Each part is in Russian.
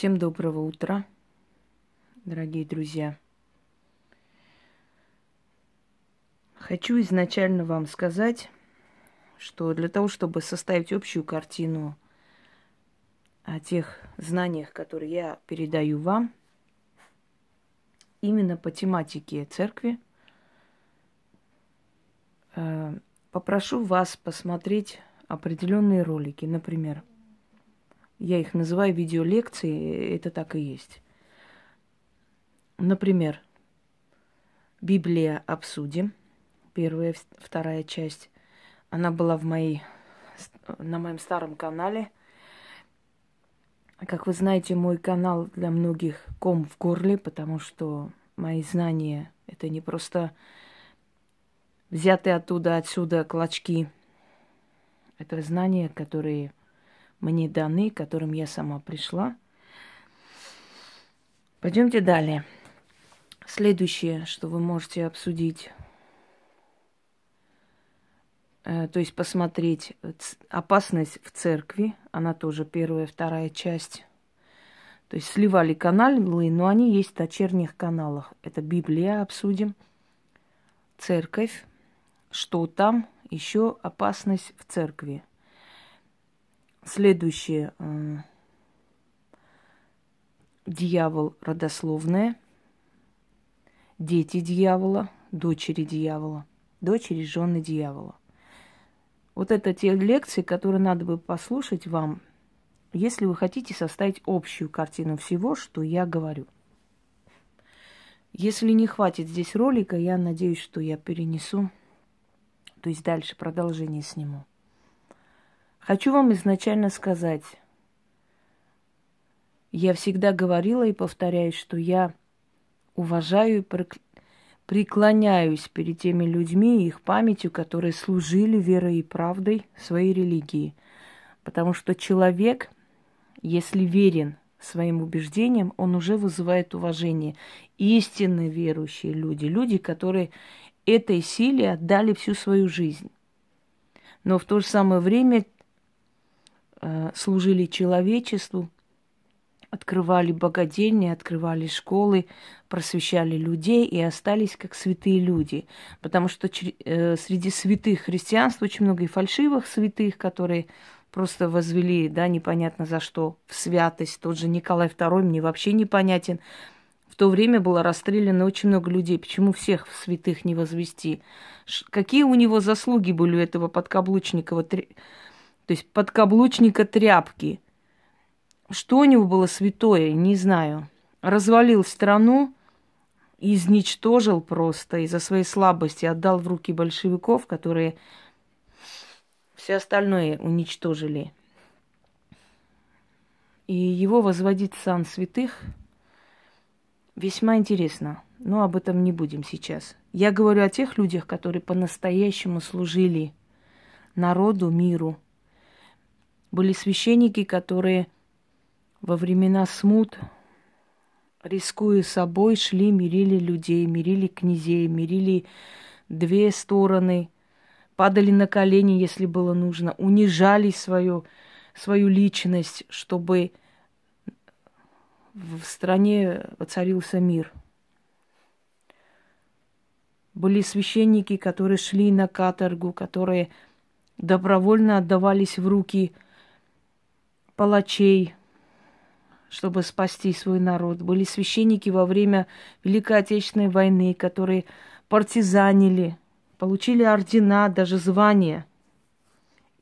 Всем доброго утра, дорогие друзья. Хочу изначально вам сказать, что для того, чтобы составить общую картину о тех знаниях, которые я передаю вам, именно по тематике церкви, э, попрошу вас посмотреть определенные ролики, например, я их называю видеолекции, это так и есть. Например, Библия обсудим, первая, вторая часть. Она была в моей, на моем старом канале. Как вы знаете, мой канал для многих ком в горле, потому что мои знания – это не просто взятые оттуда, отсюда клочки. Это знания, которые – мне даны, к которым я сама пришла. Пойдемте далее. Следующее, что вы можете обсудить, э, то есть посмотреть опасность в церкви, она тоже первая, вторая часть. То есть сливали каналы, но они есть в дочерних каналах. Это Библия обсудим, церковь, что там, еще опасность в церкви – Следующее. Э, дьявол родословное. Дети дьявола, дочери дьявола, дочери жены дьявола. Вот это те лекции, которые надо бы послушать вам, если вы хотите составить общую картину всего, что я говорю. Если не хватит здесь ролика, я надеюсь, что я перенесу, то есть дальше продолжение сниму. Хочу вам изначально сказать, я всегда говорила и повторяю, что я уважаю и преклоняюсь перед теми людьми и их памятью, которые служили верой и правдой своей религии. Потому что человек, если верен своим убеждениям, он уже вызывает уважение. Истинно верующие люди, люди, которые этой силе отдали всю свою жизнь. Но в то же самое время служили человечеству, открывали богадельни, открывали школы, просвещали людей и остались как святые люди. Потому что э, среди святых христианства очень много и фальшивых святых, которые просто возвели, да, непонятно за что, в святость. Тот же Николай II мне вообще непонятен. В то время было расстреляно очень много людей. Почему всех в святых не возвести? Какие у него заслуги были у этого подкаблучникова то есть подкаблучника тряпки. Что у него было святое, не знаю. Развалил страну, изничтожил просто из-за своей слабости, отдал в руки большевиков, которые все остальное уничтожили. И его возводить сан святых весьма интересно. Но об этом не будем сейчас. Я говорю о тех людях, которые по-настоящему служили народу, миру – были священники, которые во времена смут, рискуя собой, шли, мирили людей, мирили князей, мирили две стороны, падали на колени, если было нужно, унижали свою, свою личность, чтобы в стране воцарился мир. Были священники, которые шли на каторгу, которые добровольно отдавались в руки – палачей, чтобы спасти свой народ. Были священники во время Великой Отечественной войны, которые партизанили, получили ордена, даже звания.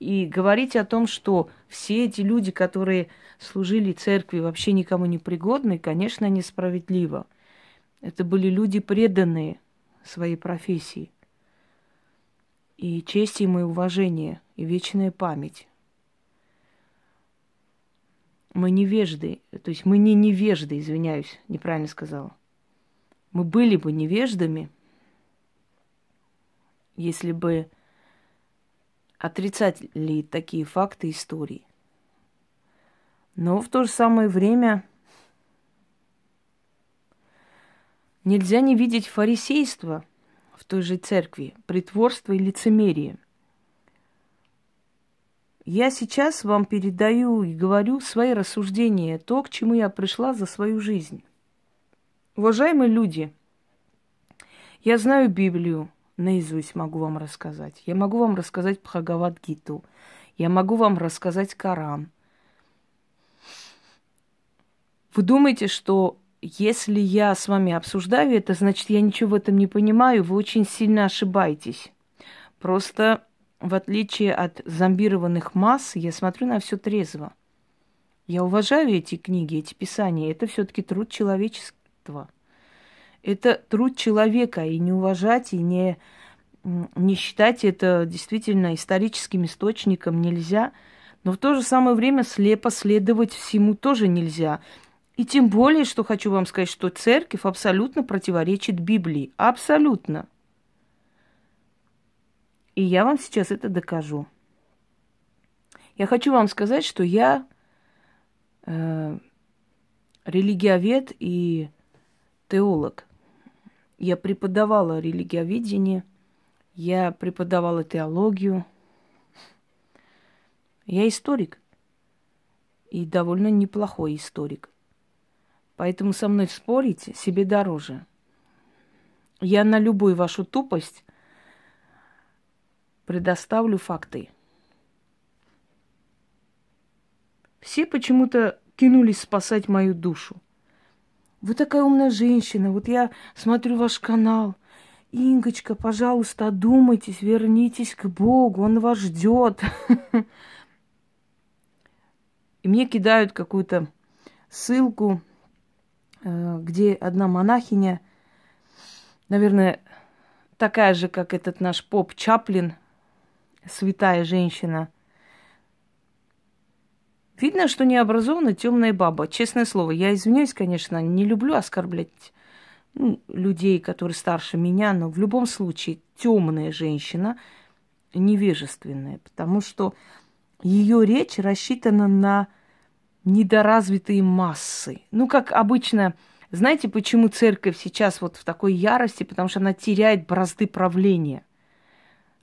И говорить о том, что все эти люди, которые служили церкви, вообще никому не пригодны, конечно, несправедливо. Это были люди преданные своей профессии. И честь им и уважение, и вечная память. Мы невежды, то есть мы не невежды, извиняюсь, неправильно сказала. Мы были бы невеждами, если бы отрицали такие факты истории. Но в то же самое время нельзя не видеть фарисейства в той же церкви, притворство и лицемерие – я сейчас вам передаю и говорю свои рассуждения, то, к чему я пришла за свою жизнь. Уважаемые люди, я знаю Библию, наизусть могу вам рассказать. Я могу вам рассказать Бхагавад-гиту. Я могу вам рассказать Коран. Вы думаете, что если я с вами обсуждаю это, значит, я ничего в этом не понимаю, вы очень сильно ошибаетесь. Просто в отличие от зомбированных масс, я смотрю на все трезво. Я уважаю эти книги, эти писания. Это все-таки труд человечества. Это труд человека. И не уважать, и не, не считать это действительно историческим источником нельзя. Но в то же самое время слепо следовать всему тоже нельзя. И тем более, что хочу вам сказать, что церковь абсолютно противоречит Библии. Абсолютно. И я вам сейчас это докажу. Я хочу вам сказать, что я э, религиовед и теолог. Я преподавала религиоведение, я преподавала теологию. Я историк. И довольно неплохой историк. Поэтому со мной спорить себе дороже. Я на любую вашу тупость предоставлю факты. Все почему-то кинулись спасать мою душу. Вы такая умная женщина, вот я смотрю ваш канал. Ингочка, пожалуйста, одумайтесь, вернитесь к Богу, Он вас ждет. И мне кидают какую-то ссылку, э, где одна монахиня, наверное, такая же, как этот наш поп Чаплин, святая женщина. Видно, что необразованная темная баба. Честное слово, я извиняюсь, конечно, не люблю оскорблять ну, людей, которые старше меня, но в любом случае темная женщина невежественная, потому что ее речь рассчитана на недоразвитые массы. Ну, как обычно, знаете, почему церковь сейчас вот в такой ярости? Потому что она теряет бразды правления.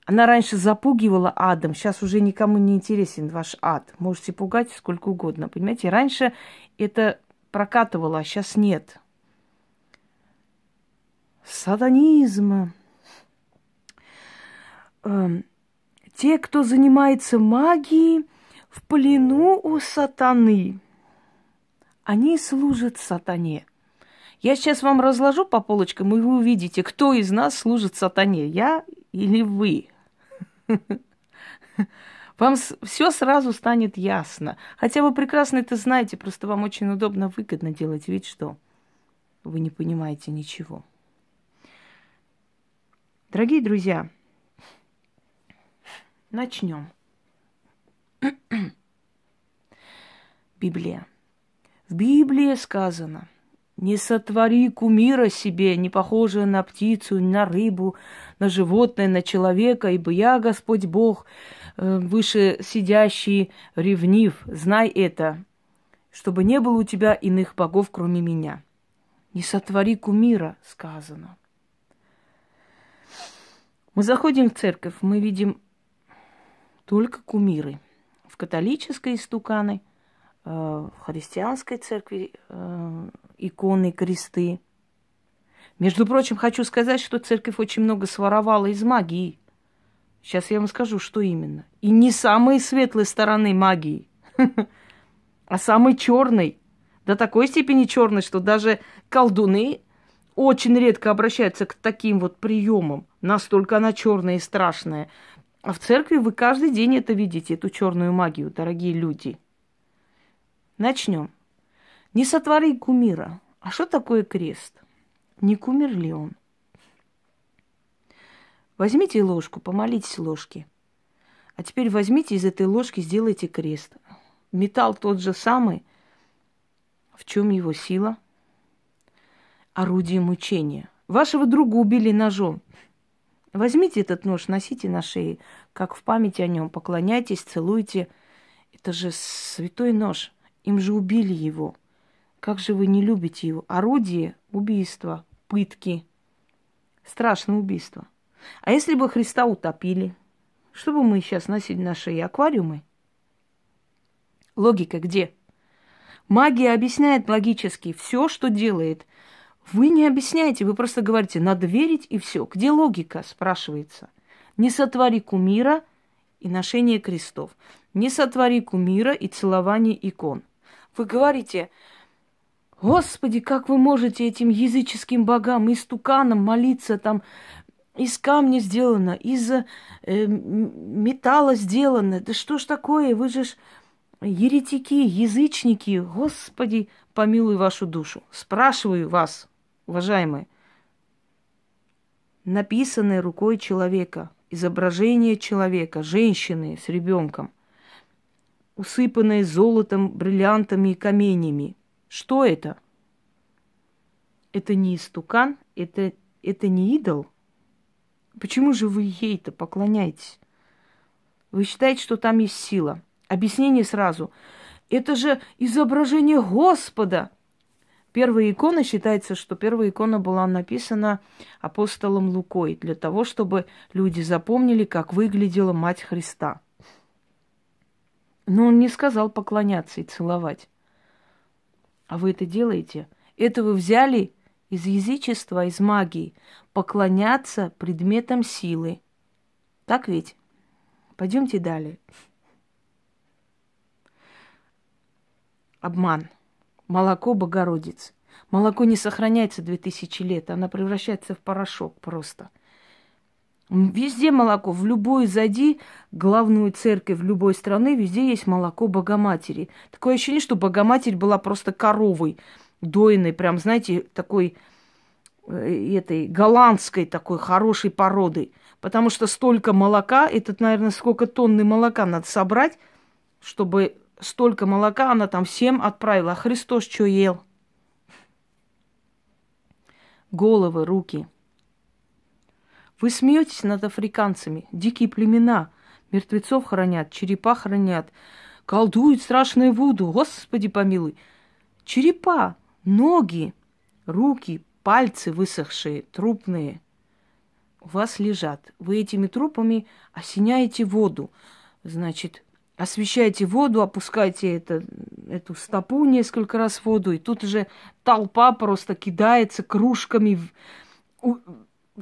Она раньше запугивала адом, сейчас уже никому не интересен ваш ад. Можете пугать сколько угодно, понимаете? Раньше это прокатывало, а сейчас нет. Сатанизм. Эм, те, кто занимается магией, в плену у сатаны. Они служат сатане. Я сейчас вам разложу по полочкам, и вы увидите, кто из нас служит сатане, я или вы. Вам все сразу станет ясно. Хотя вы прекрасно это знаете, просто вам очень удобно, выгодно делать вид, что вы не понимаете ничего. Дорогие друзья, начнем. Библия. В Библии сказано – не сотвори кумира себе, не похожего на птицу, на рыбу, на животное, на человека, ибо я, Господь Бог, э, выше сидящий, ревнив, знай это, чтобы не было у тебя иных богов, кроме меня. Не сотвори кумира, сказано. Мы заходим в церковь, мы видим только кумиры. В католической истуканы – Э, в христианской церкви э, иконы, кресты. Между прочим, хочу сказать, что церковь очень много своровала из магии. Сейчас я вам скажу, что именно. И не самой светлой стороны магии, а самой черной. До такой степени черной, что даже колдуны очень редко обращаются к таким вот приемам. Настолько она черная и страшная. А в церкви вы каждый день это видите, эту черную магию, дорогие люди – Начнем. Не сотвори кумира. А что такое крест? Не кумир ли он? Возьмите ложку, помолитесь ложке. А теперь возьмите из этой ложки, сделайте крест. Металл тот же самый. В чем его сила? Орудие мучения. Вашего друга убили ножом. Возьмите этот нож, носите на шее, как в память о нем, поклоняйтесь, целуйте. Это же святой нож. Им же убили его. Как же вы не любите его? Орудие убийства, пытки. Страшное убийство. А если бы Христа утопили? Что бы мы сейчас носили на шее? Аквариумы? Логика где? Магия объясняет логически все, что делает. Вы не объясняете, вы просто говорите, надо верить и все. Где логика, спрашивается. Не сотвори кумира и ношение крестов. Не сотвори кумира и целование икон. Вы говорите, Господи, как вы можете этим языческим богам, истуканам молиться там, из камня сделано, из э, металла сделано. Да что ж такое? Вы же ж еретики, язычники. Господи, помилуй вашу душу. Спрашиваю вас, уважаемые. Написанное рукой человека, изображение человека, женщины с ребенком, усыпанное золотом, бриллиантами и каменями. Что это? Это не истукан, это, это не идол – Почему же вы ей-то поклоняетесь? Вы считаете, что там есть сила? Объяснение сразу. Это же изображение Господа. Первая икона считается, что первая икона была написана апостолом Лукой для того, чтобы люди запомнили, как выглядела Мать Христа. Но он не сказал поклоняться и целовать. А вы это делаете? Это вы взяли из язычества, из магии, поклоняться предметам силы. Так ведь? Пойдемте далее. Обман. Молоко Богородицы. Молоко не сохраняется 2000 лет, оно превращается в порошок просто. Везде молоко, в любую зайди, главную церковь любой страны, везде есть молоко Богоматери. Такое ощущение, что Богоматерь была просто коровой дойной, прям, знаете, такой э, этой голландской такой хорошей породы. Потому что столько молока, это, наверное, сколько тонны молока надо собрать, чтобы столько молока она там всем отправила. А Христос что ел? Головы, руки. Вы смеетесь над африканцами. Дикие племена. Мертвецов хранят, черепа хранят. Колдуют страшную вуду. Господи помилуй. Черепа ноги, руки, пальцы высохшие, трупные у вас лежат. Вы этими трупами осеняете воду. Значит, освещаете воду, опускаете это, эту стопу несколько раз в воду, и тут уже толпа просто кидается кружками,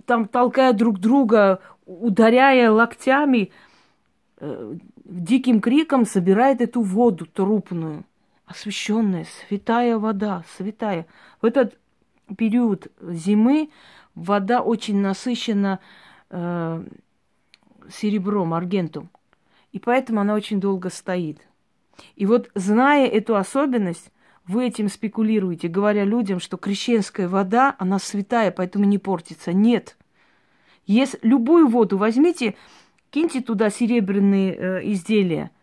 там толкая друг друга, ударяя локтями, э, диким криком собирает эту воду трупную освященная, святая вода, святая. В этот период зимы вода очень насыщена э, серебром, аргентум. И поэтому она очень долго стоит. И вот зная эту особенность, вы этим спекулируете, говоря людям, что крещенская вода, она святая, поэтому не портится. Нет. Если любую воду возьмите, киньте туда серебряные э, изделия –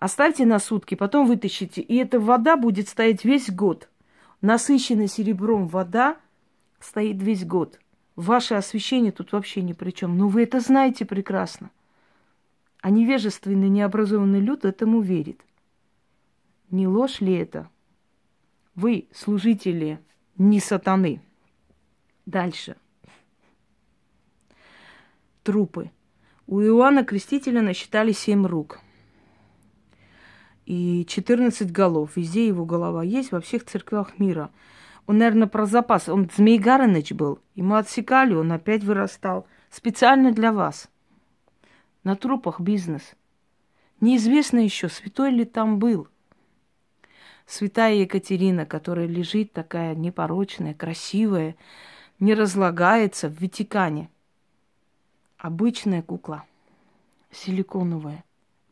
Оставьте на сутки, потом вытащите. И эта вода будет стоять весь год. Насыщенная серебром вода стоит весь год. Ваше освещение тут вообще ни при чем. Но вы это знаете прекрасно. А невежественный, необразованный люд этому верит. Не ложь ли это? Вы служители не сатаны. Дальше. Трупы. У Иоанна Крестителя насчитали семь рук – и 14 голов. Везде его голова есть, во всех церквях мира. Он, наверное, про запас. Он Змей Гарыныч был. Ему отсекали, он опять вырастал. Специально для вас. На трупах бизнес. Неизвестно еще, святой ли там был. Святая Екатерина, которая лежит такая непорочная, красивая, не разлагается в Ватикане. Обычная кукла, силиконовая.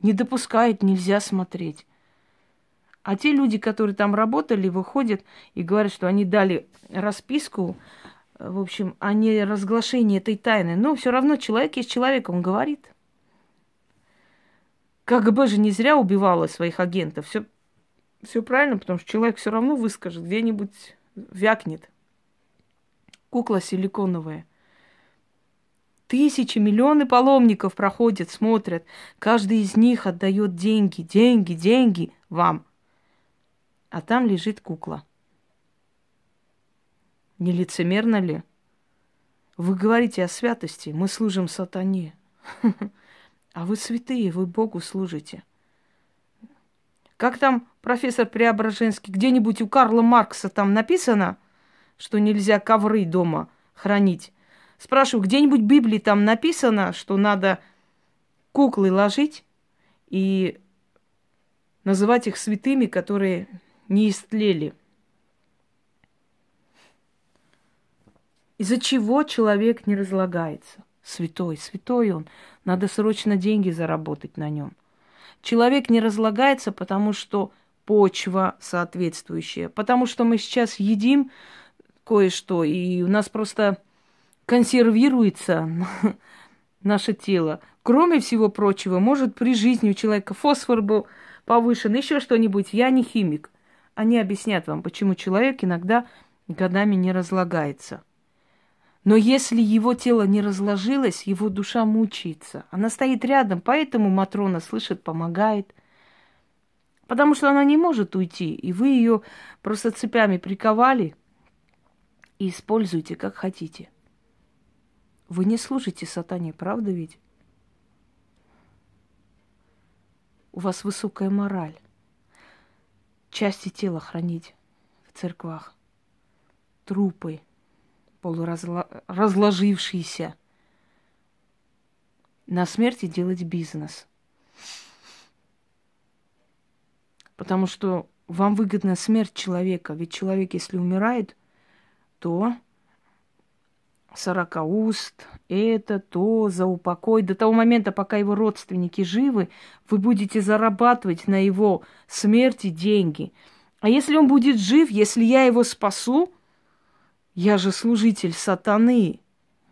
Не допускает, нельзя смотреть. А те люди, которые там работали, выходят и говорят, что они дали расписку, в общем, а не этой тайны. Но все равно человек есть человек, он говорит. КГБ же не зря убивала своих агентов. Все, все правильно, потому что человек все равно выскажет, где-нибудь вякнет. Кукла силиконовая. Тысячи, миллионы паломников проходят, смотрят. Каждый из них отдает деньги, деньги, деньги вам а там лежит кукла. Не лицемерно ли? Вы говорите о святости, мы служим сатане. А вы святые, вы Богу служите. Как там профессор Преображенский, где-нибудь у Карла Маркса там написано, что нельзя ковры дома хранить? Спрашиваю, где-нибудь в Библии там написано, что надо куклы ложить и называть их святыми, которые не истлели. Из-за чего человек не разлагается? Святой, святой он. Надо срочно деньги заработать на нем. Человек не разлагается, потому что почва соответствующая, потому что мы сейчас едим кое-что, и у нас просто консервируется наше тело. Кроме всего прочего, может при жизни у человека фосфор был повышен, еще что-нибудь. Я не химик. Они объяснят вам, почему человек иногда годами не разлагается. Но если его тело не разложилось, его душа мучается. Она стоит рядом, поэтому Матрона слышит, помогает. Потому что она не может уйти, и вы ее просто цепями приковали и используйте как хотите. Вы не служите сатане, правда ведь? У вас высокая мораль. Части тела хранить в церквах. Трупы – полуразложившийся. На смерти делать бизнес. Потому что вам выгодна смерть человека. Ведь человек, если умирает, то сорока уст, это, то, за упокой. До того момента, пока его родственники живы, вы будете зарабатывать на его смерти деньги. А если он будет жив, если я его спасу, я же служитель сатаны.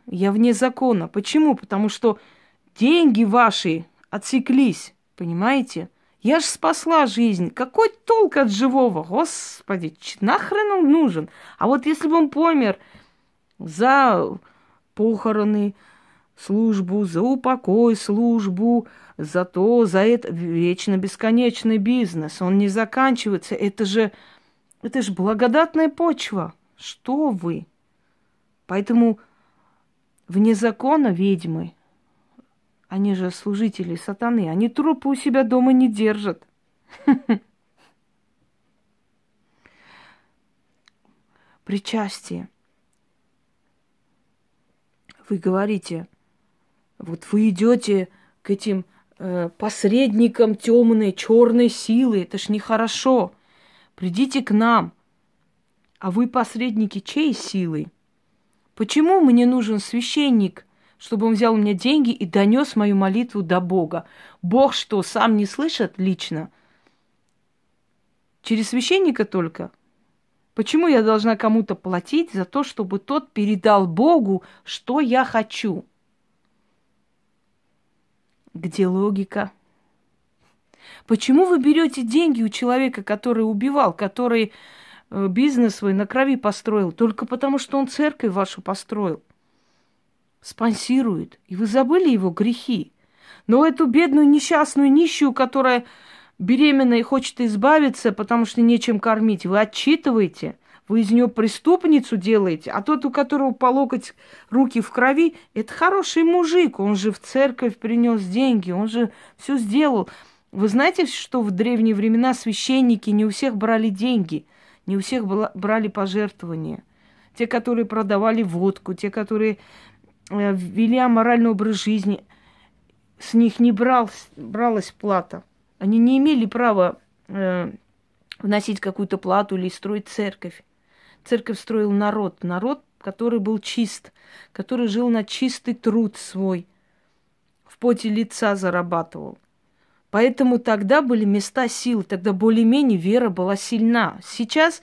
Я вне закона. Почему? Потому что деньги ваши отсеклись. Понимаете? Я же спасла жизнь. Какой толк от живого? Господи, нахрен он нужен? А вот если бы он помер за похороны, службу, за упокой, службу, за то, за это вечно бесконечный бизнес. Он не заканчивается. Это же, это же благодатная почва. Что вы? Поэтому вне закона ведьмы, они же служители сатаны, они трупы у себя дома не держат. Причастие. Вы говорите, вот вы идете к этим э, посредникам темной, черной силы, это ж нехорошо. Придите к нам. А вы посредники чьей силы? Почему мне нужен священник, чтобы он взял у меня деньги и донес мою молитву до Бога? Бог что, сам не слышит лично? Через священника только? Почему я должна кому-то платить за то, чтобы тот передал Богу, что я хочу? Где логика? Почему вы берете деньги у человека, который убивал, который бизнес свой на крови построил, только потому что он церковь вашу построил, спонсирует. И вы забыли его грехи. Но эту бедную, несчастную, нищую, которая беременная и хочет избавиться, потому что нечем кормить, вы отчитываете, вы из нее преступницу делаете, а тот, у которого по локоть руки в крови, это хороший мужик, он же в церковь принес деньги, он же все сделал. Вы знаете, что в древние времена священники не у всех брали деньги – не у всех было, брали пожертвования. Те, которые продавали водку, те, которые э, вели аморальный образ жизни, с них не брал, бралась плата. Они не имели права э, вносить какую-то плату или строить церковь. Церковь строил народ, народ, который был чист, который жил на чистый труд свой, в поте лица зарабатывал. Поэтому тогда были места сил, тогда более-менее вера была сильна. Сейчас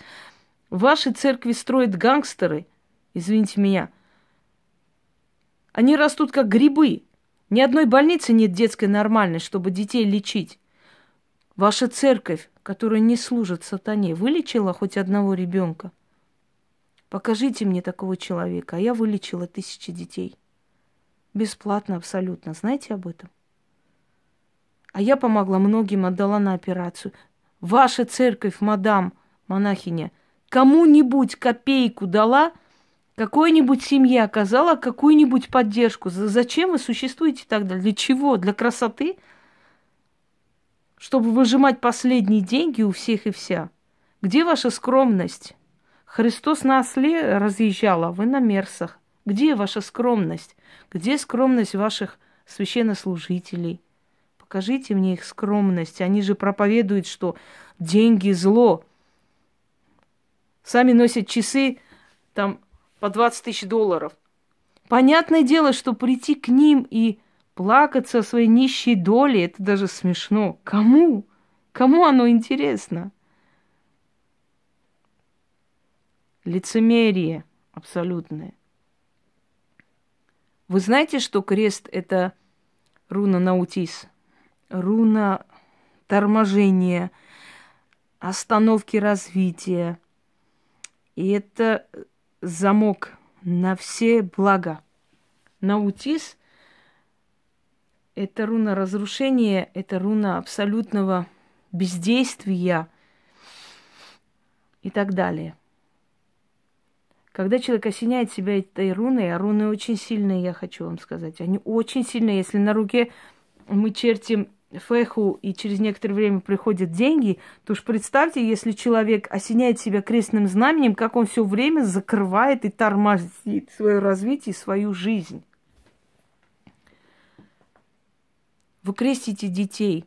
ваши церкви строят гангстеры, извините меня. Они растут как грибы. Ни одной больницы нет детской нормальной, чтобы детей лечить. Ваша церковь, которая не служит сатане, вылечила хоть одного ребенка? Покажите мне такого человека, а я вылечила тысячи детей. Бесплатно абсолютно. Знаете об этом? А я помогла многим, отдала на операцию. Ваша церковь, мадам, монахиня, кому-нибудь копейку дала, какой-нибудь семье оказала какую-нибудь поддержку. Зачем вы существуете тогда? Для чего? Для красоты? чтобы выжимать последние деньги у всех и вся. Где ваша скромность? Христос на осле разъезжал, а вы на мерсах. Где ваша скромность? Где скромность ваших священнослужителей? Покажите мне их скромность. Они же проповедуют, что деньги зло. Сами носят часы там по 20 тысяч долларов. Понятное дело, что прийти к ним и плакаться о своей нищей доле, это даже смешно. Кому? Кому оно интересно? Лицемерие абсолютное. Вы знаете, что крест – это руна наутис, руна торможения, остановки развития. И это замок на все блага. Наутис – это руна разрушения, это руна абсолютного бездействия и так далее – когда человек осеняет себя этой руной, а руны очень сильные, я хочу вам сказать, они очень сильные. Если на руке мы чертим феху, и через некоторое время приходят деньги, то уж представьте, если человек осеняет себя крестным знаменем, как он все время закрывает и тормозит свое развитие, свою жизнь. Вы крестите детей,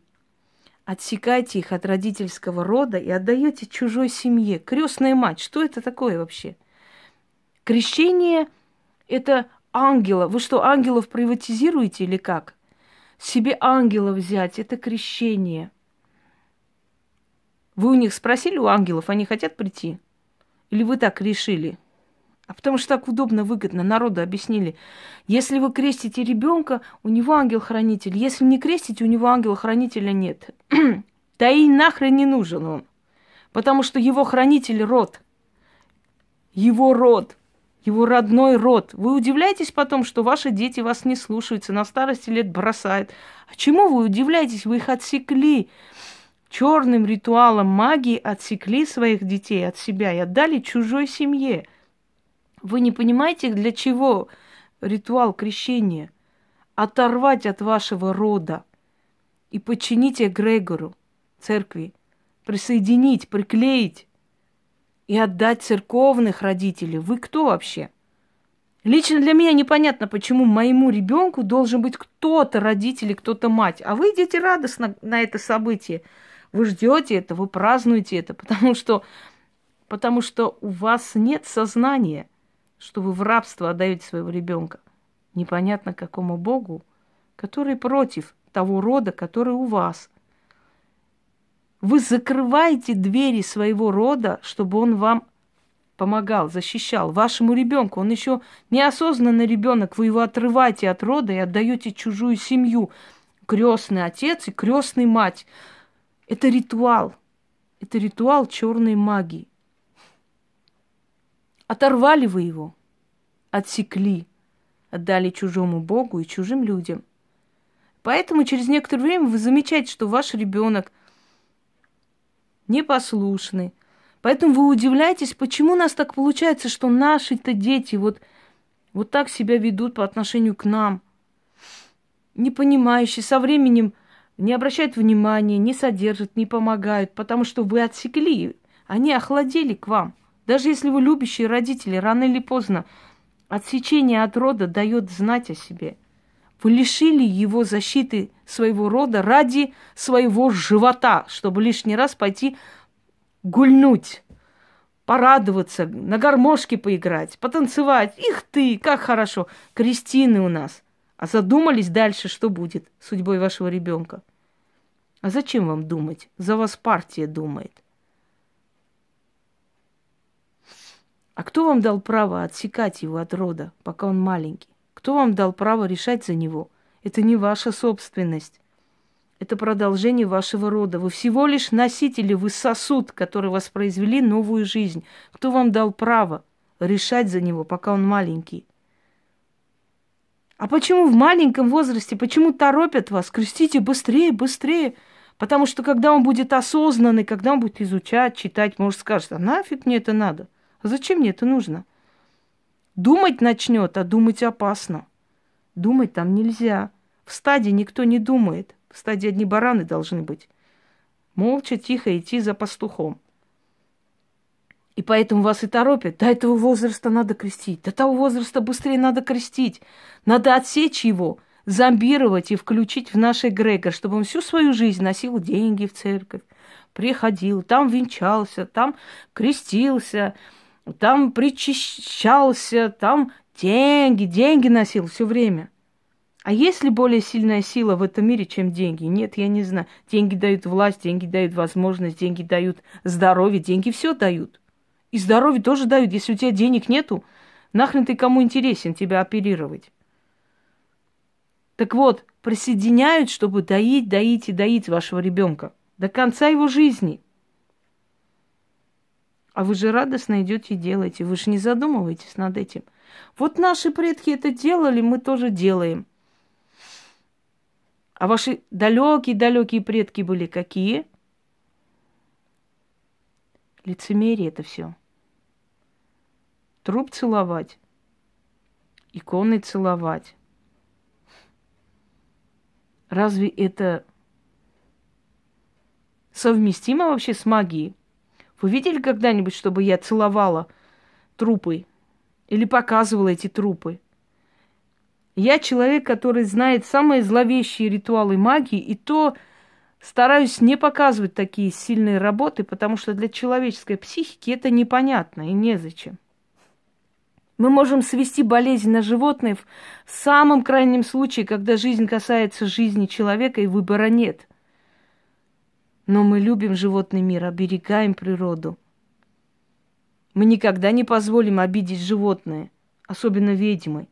отсекайте их от родительского рода и отдаете чужой семье. Крестная мать, что это такое вообще? – Крещение – это ангела. Вы что, ангелов приватизируете или как? Себе ангела взять – это крещение. Вы у них спросили, у ангелов, они хотят прийти? Или вы так решили? А потому что так удобно, выгодно. Народу объяснили. Если вы крестите ребенка, у него ангел-хранитель. Если не крестите, у него ангела-хранителя нет. да и нахрен не нужен он. Потому что его хранитель род. Его род его родной род. Вы удивляетесь потом, что ваши дети вас не слушаются, на старости лет бросают. А чему вы удивляетесь? Вы их отсекли. Черным ритуалом магии отсекли своих детей от себя и отдали чужой семье. Вы не понимаете, для чего ритуал крещения? Оторвать от вашего рода и подчинить эгрегору церкви, присоединить, приклеить и отдать церковных родителей. Вы кто вообще? Лично для меня непонятно, почему моему ребенку должен быть кто-то родитель, кто-то мать. А вы идете радостно на это событие. Вы ждете это, вы празднуете это, потому что, потому что у вас нет сознания, что вы в рабство отдаете своего ребенка. Непонятно какому Богу, который против того рода, который у вас – вы закрываете двери своего рода, чтобы он вам помогал, защищал вашему ребенку. Он еще неосознанный ребенок, вы его отрываете от рода и отдаете чужую семью. Крестный отец и крестный мать. Это ритуал. Это ритуал черной магии. Оторвали вы его, отсекли, отдали чужому Богу и чужим людям. Поэтому через некоторое время вы замечаете, что ваш ребенок – непослушны. Поэтому вы удивляетесь, почему у нас так получается, что наши-то дети вот, вот так себя ведут по отношению к нам. Не понимающие, со временем не обращают внимания, не содержат, не помогают, потому что вы отсекли, они охладели к вам. Даже если вы любящие родители, рано или поздно отсечение от рода дает знать о себе. Вы лишили его защиты своего рода ради своего живота, чтобы лишний раз пойти гульнуть, порадоваться, на гармошке поиграть, потанцевать. Их ты, как хорошо. Кристины у нас. А задумались дальше, что будет с судьбой вашего ребенка. А зачем вам думать? За вас партия думает. А кто вам дал право отсекать его от рода, пока он маленький? Кто вам дал право решать за него? Это не ваша собственность. Это продолжение вашего рода. Вы всего лишь носители, вы сосуд, который воспроизвели новую жизнь. Кто вам дал право решать за него, пока он маленький? А почему в маленьком возрасте, почему торопят вас? Крестите быстрее, быстрее. Потому что когда он будет осознанный, когда он будет изучать, читать, может скажет, а нафиг мне это надо? А зачем мне это нужно? Думать начнет, а думать опасно. Думать там нельзя. В стаде никто не думает. В стаде одни бараны должны быть. молча, тихо идти за пастухом. И поэтому вас и торопят. До этого возраста надо крестить. До того возраста быстрее надо крестить. Надо отсечь его, зомбировать и включить в наш эгрегор, чтобы он всю свою жизнь носил деньги в церковь, приходил, там венчался, там крестился, там причащался, там деньги, деньги носил все время. А есть ли более сильная сила в этом мире, чем деньги? Нет, я не знаю. Деньги дают власть, деньги дают возможность, деньги дают здоровье, деньги все дают. И здоровье тоже дают. Если у тебя денег нету, нахрен ты кому интересен тебя оперировать? Так вот, присоединяют, чтобы доить, доить и доить вашего ребенка до конца его жизни. А вы же радостно идете и делаете. Вы же не задумываетесь над этим. Вот наши предки это делали, мы тоже делаем. А ваши далекие-далекие предки были какие? Лицемерие это все. Труп целовать, иконы целовать. Разве это совместимо вообще с магией? Вы видели когда-нибудь, чтобы я целовала трупы или показывала эти трупы? Я человек, который знает самые зловещие ритуалы магии, и то стараюсь не показывать такие сильные работы, потому что для человеческой психики это непонятно и незачем. Мы можем свести болезнь на животное в самом крайнем случае, когда жизнь касается жизни человека и выбора нет. Но мы любим животный мир, оберегаем природу. Мы никогда не позволим обидеть животное, особенно ведьмы.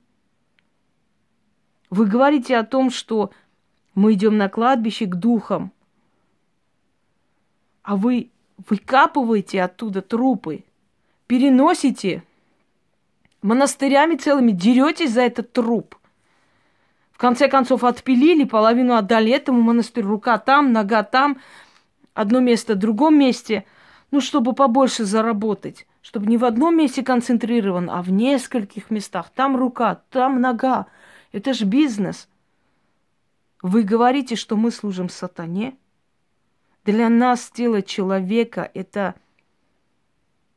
Вы говорите о том, что мы идем на кладбище к духам, а вы выкапываете оттуда трупы, переносите монастырями целыми, деретесь за этот труп. В конце концов, отпилили, половину отдали этому монастырю, рука там, нога там, одно место в другом месте, ну, чтобы побольше заработать, чтобы не в одном месте концентрирован, а в нескольких местах. Там рука, там нога, это же бизнес. Вы говорите, что мы служим сатане. Для нас тело человека – это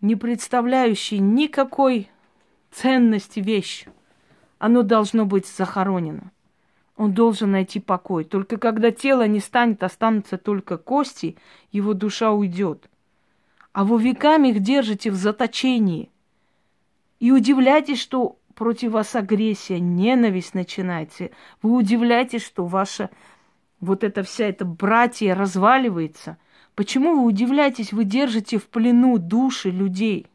не представляющий никакой ценности вещь. Оно должно быть захоронено. Он должен найти покой. Только когда тело не станет, останутся только кости, его душа уйдет. А вы веками их держите в заточении. И удивляйтесь, что против вас агрессия, ненависть начинается. Вы удивляетесь, что ваша вот эта вся эта братья разваливается. Почему вы удивляетесь, вы держите в плену души людей?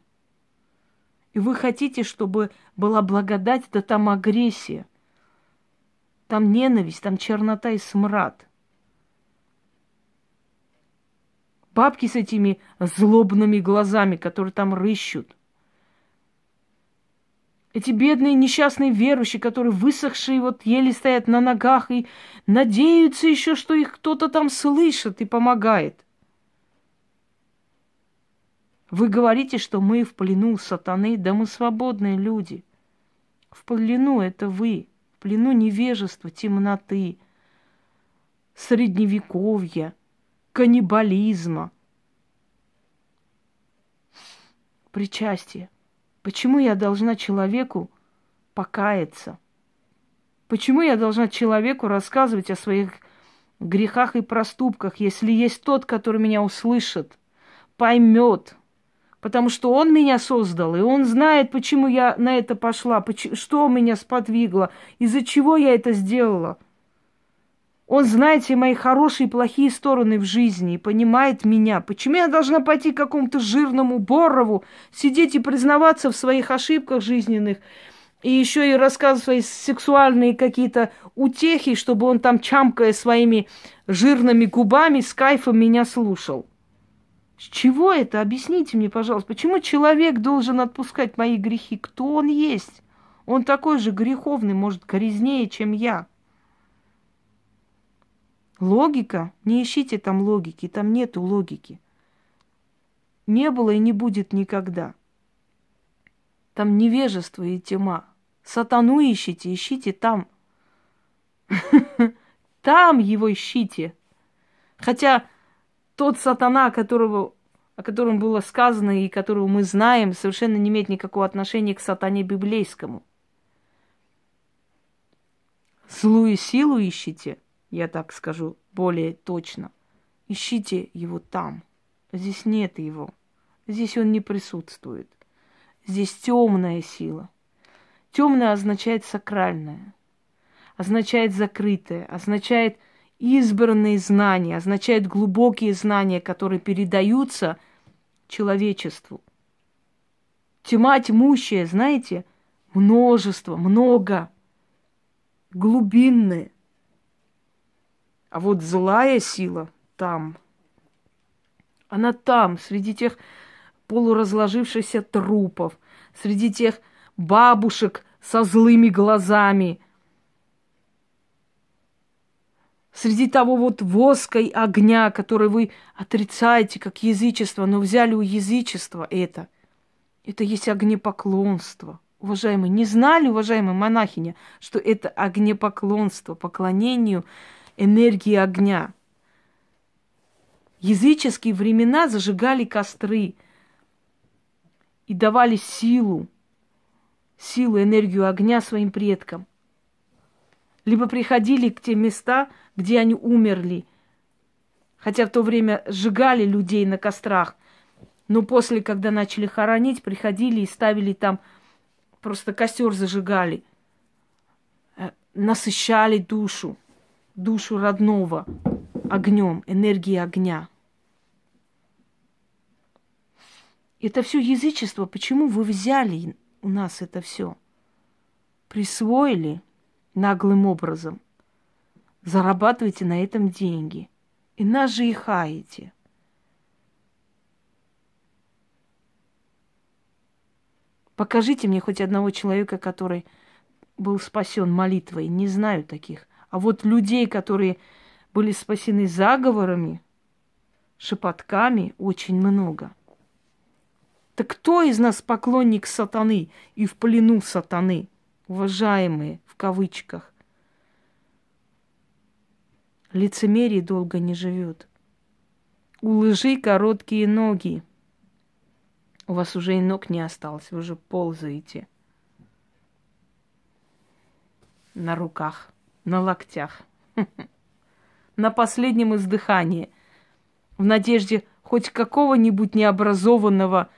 И вы хотите, чтобы была благодать, да там агрессия. Там ненависть, там чернота и смрад. Бабки с этими злобными глазами, которые там рыщут – эти бедные несчастные верующие, которые высохшие, вот еле стоят на ногах и надеются еще, что их кто-то там слышит и помогает. Вы говорите, что мы в плену сатаны, да мы свободные люди. В плену это вы, плену невежества, темноты, средневековья, каннибализма, причастия. Почему я должна человеку покаяться? Почему я должна человеку рассказывать о своих грехах и проступках, если есть тот, который меня услышит, поймет, потому что он меня создал, и он знает, почему я на это пошла, что меня сподвигло, из-за чего я это сделала – он знает все мои хорошие и плохие стороны в жизни и понимает меня. Почему я должна пойти к какому-то жирному Борову, сидеть и признаваться в своих ошибках жизненных, и еще и рассказывать свои сексуальные какие-то утехи, чтобы он там, чамкая своими жирными губами, с кайфом меня слушал? С чего это? Объясните мне, пожалуйста, почему человек должен отпускать мои грехи? Кто он есть? Он такой же греховный, может, грязнее, чем я. Логика? Не ищите там логики, там нету логики. Не было и не будет никогда. Там невежество и тьма. Сатану ищите, ищите там. Там его ищите. Хотя тот сатана, которого, о котором было сказано и которого мы знаем, совершенно не имеет никакого отношения к сатане библейскому. Злую силу ищите, я так скажу более точно. Ищите его там. Здесь нет его. Здесь он не присутствует. Здесь темная сила. Темная означает сакральная, означает закрытое, означает избранные знания, означает глубокие знания, которые передаются человечеству. Тьма тьмущая, знаете, множество, много, глубинные. А вот злая сила там, она там, среди тех полуразложившихся трупов, среди тех бабушек со злыми глазами, среди того вот воска и огня, который вы отрицаете как язычество, но взяли у язычества это. Это есть огнепоклонство. Уважаемые, не знали, уважаемые монахиня, что это огнепоклонство, поклонению энергии огня. Языческие времена зажигали костры и давали силу силу, энергию огня своим предкам. Либо приходили к тем местам, где они умерли. Хотя в то время сжигали людей на кострах. Но после, когда начали хоронить, приходили и ставили там, просто костер зажигали. Э, насыщали душу, душу родного огнем, энергией огня. Это все язычество. Почему вы взяли у нас это все присвоили наглым образом, зарабатываете на этом деньги. И нас же и хаете. Покажите мне хоть одного человека, который был спасен молитвой. Не знаю таких. А вот людей, которые были спасены заговорами, шепотками, очень много – так кто из нас поклонник сатаны и в плену сатаны, уважаемые, в кавычках? Лицемерие долго не живет. У лжи короткие ноги. У вас уже и ног не осталось, вы уже ползаете. На руках, на локтях, на последнем издыхании, в надежде хоть какого-нибудь необразованного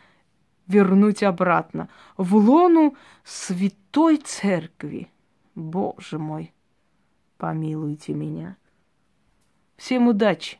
вернуть обратно в лону святой церкви. Боже мой, помилуйте меня. Всем удачи!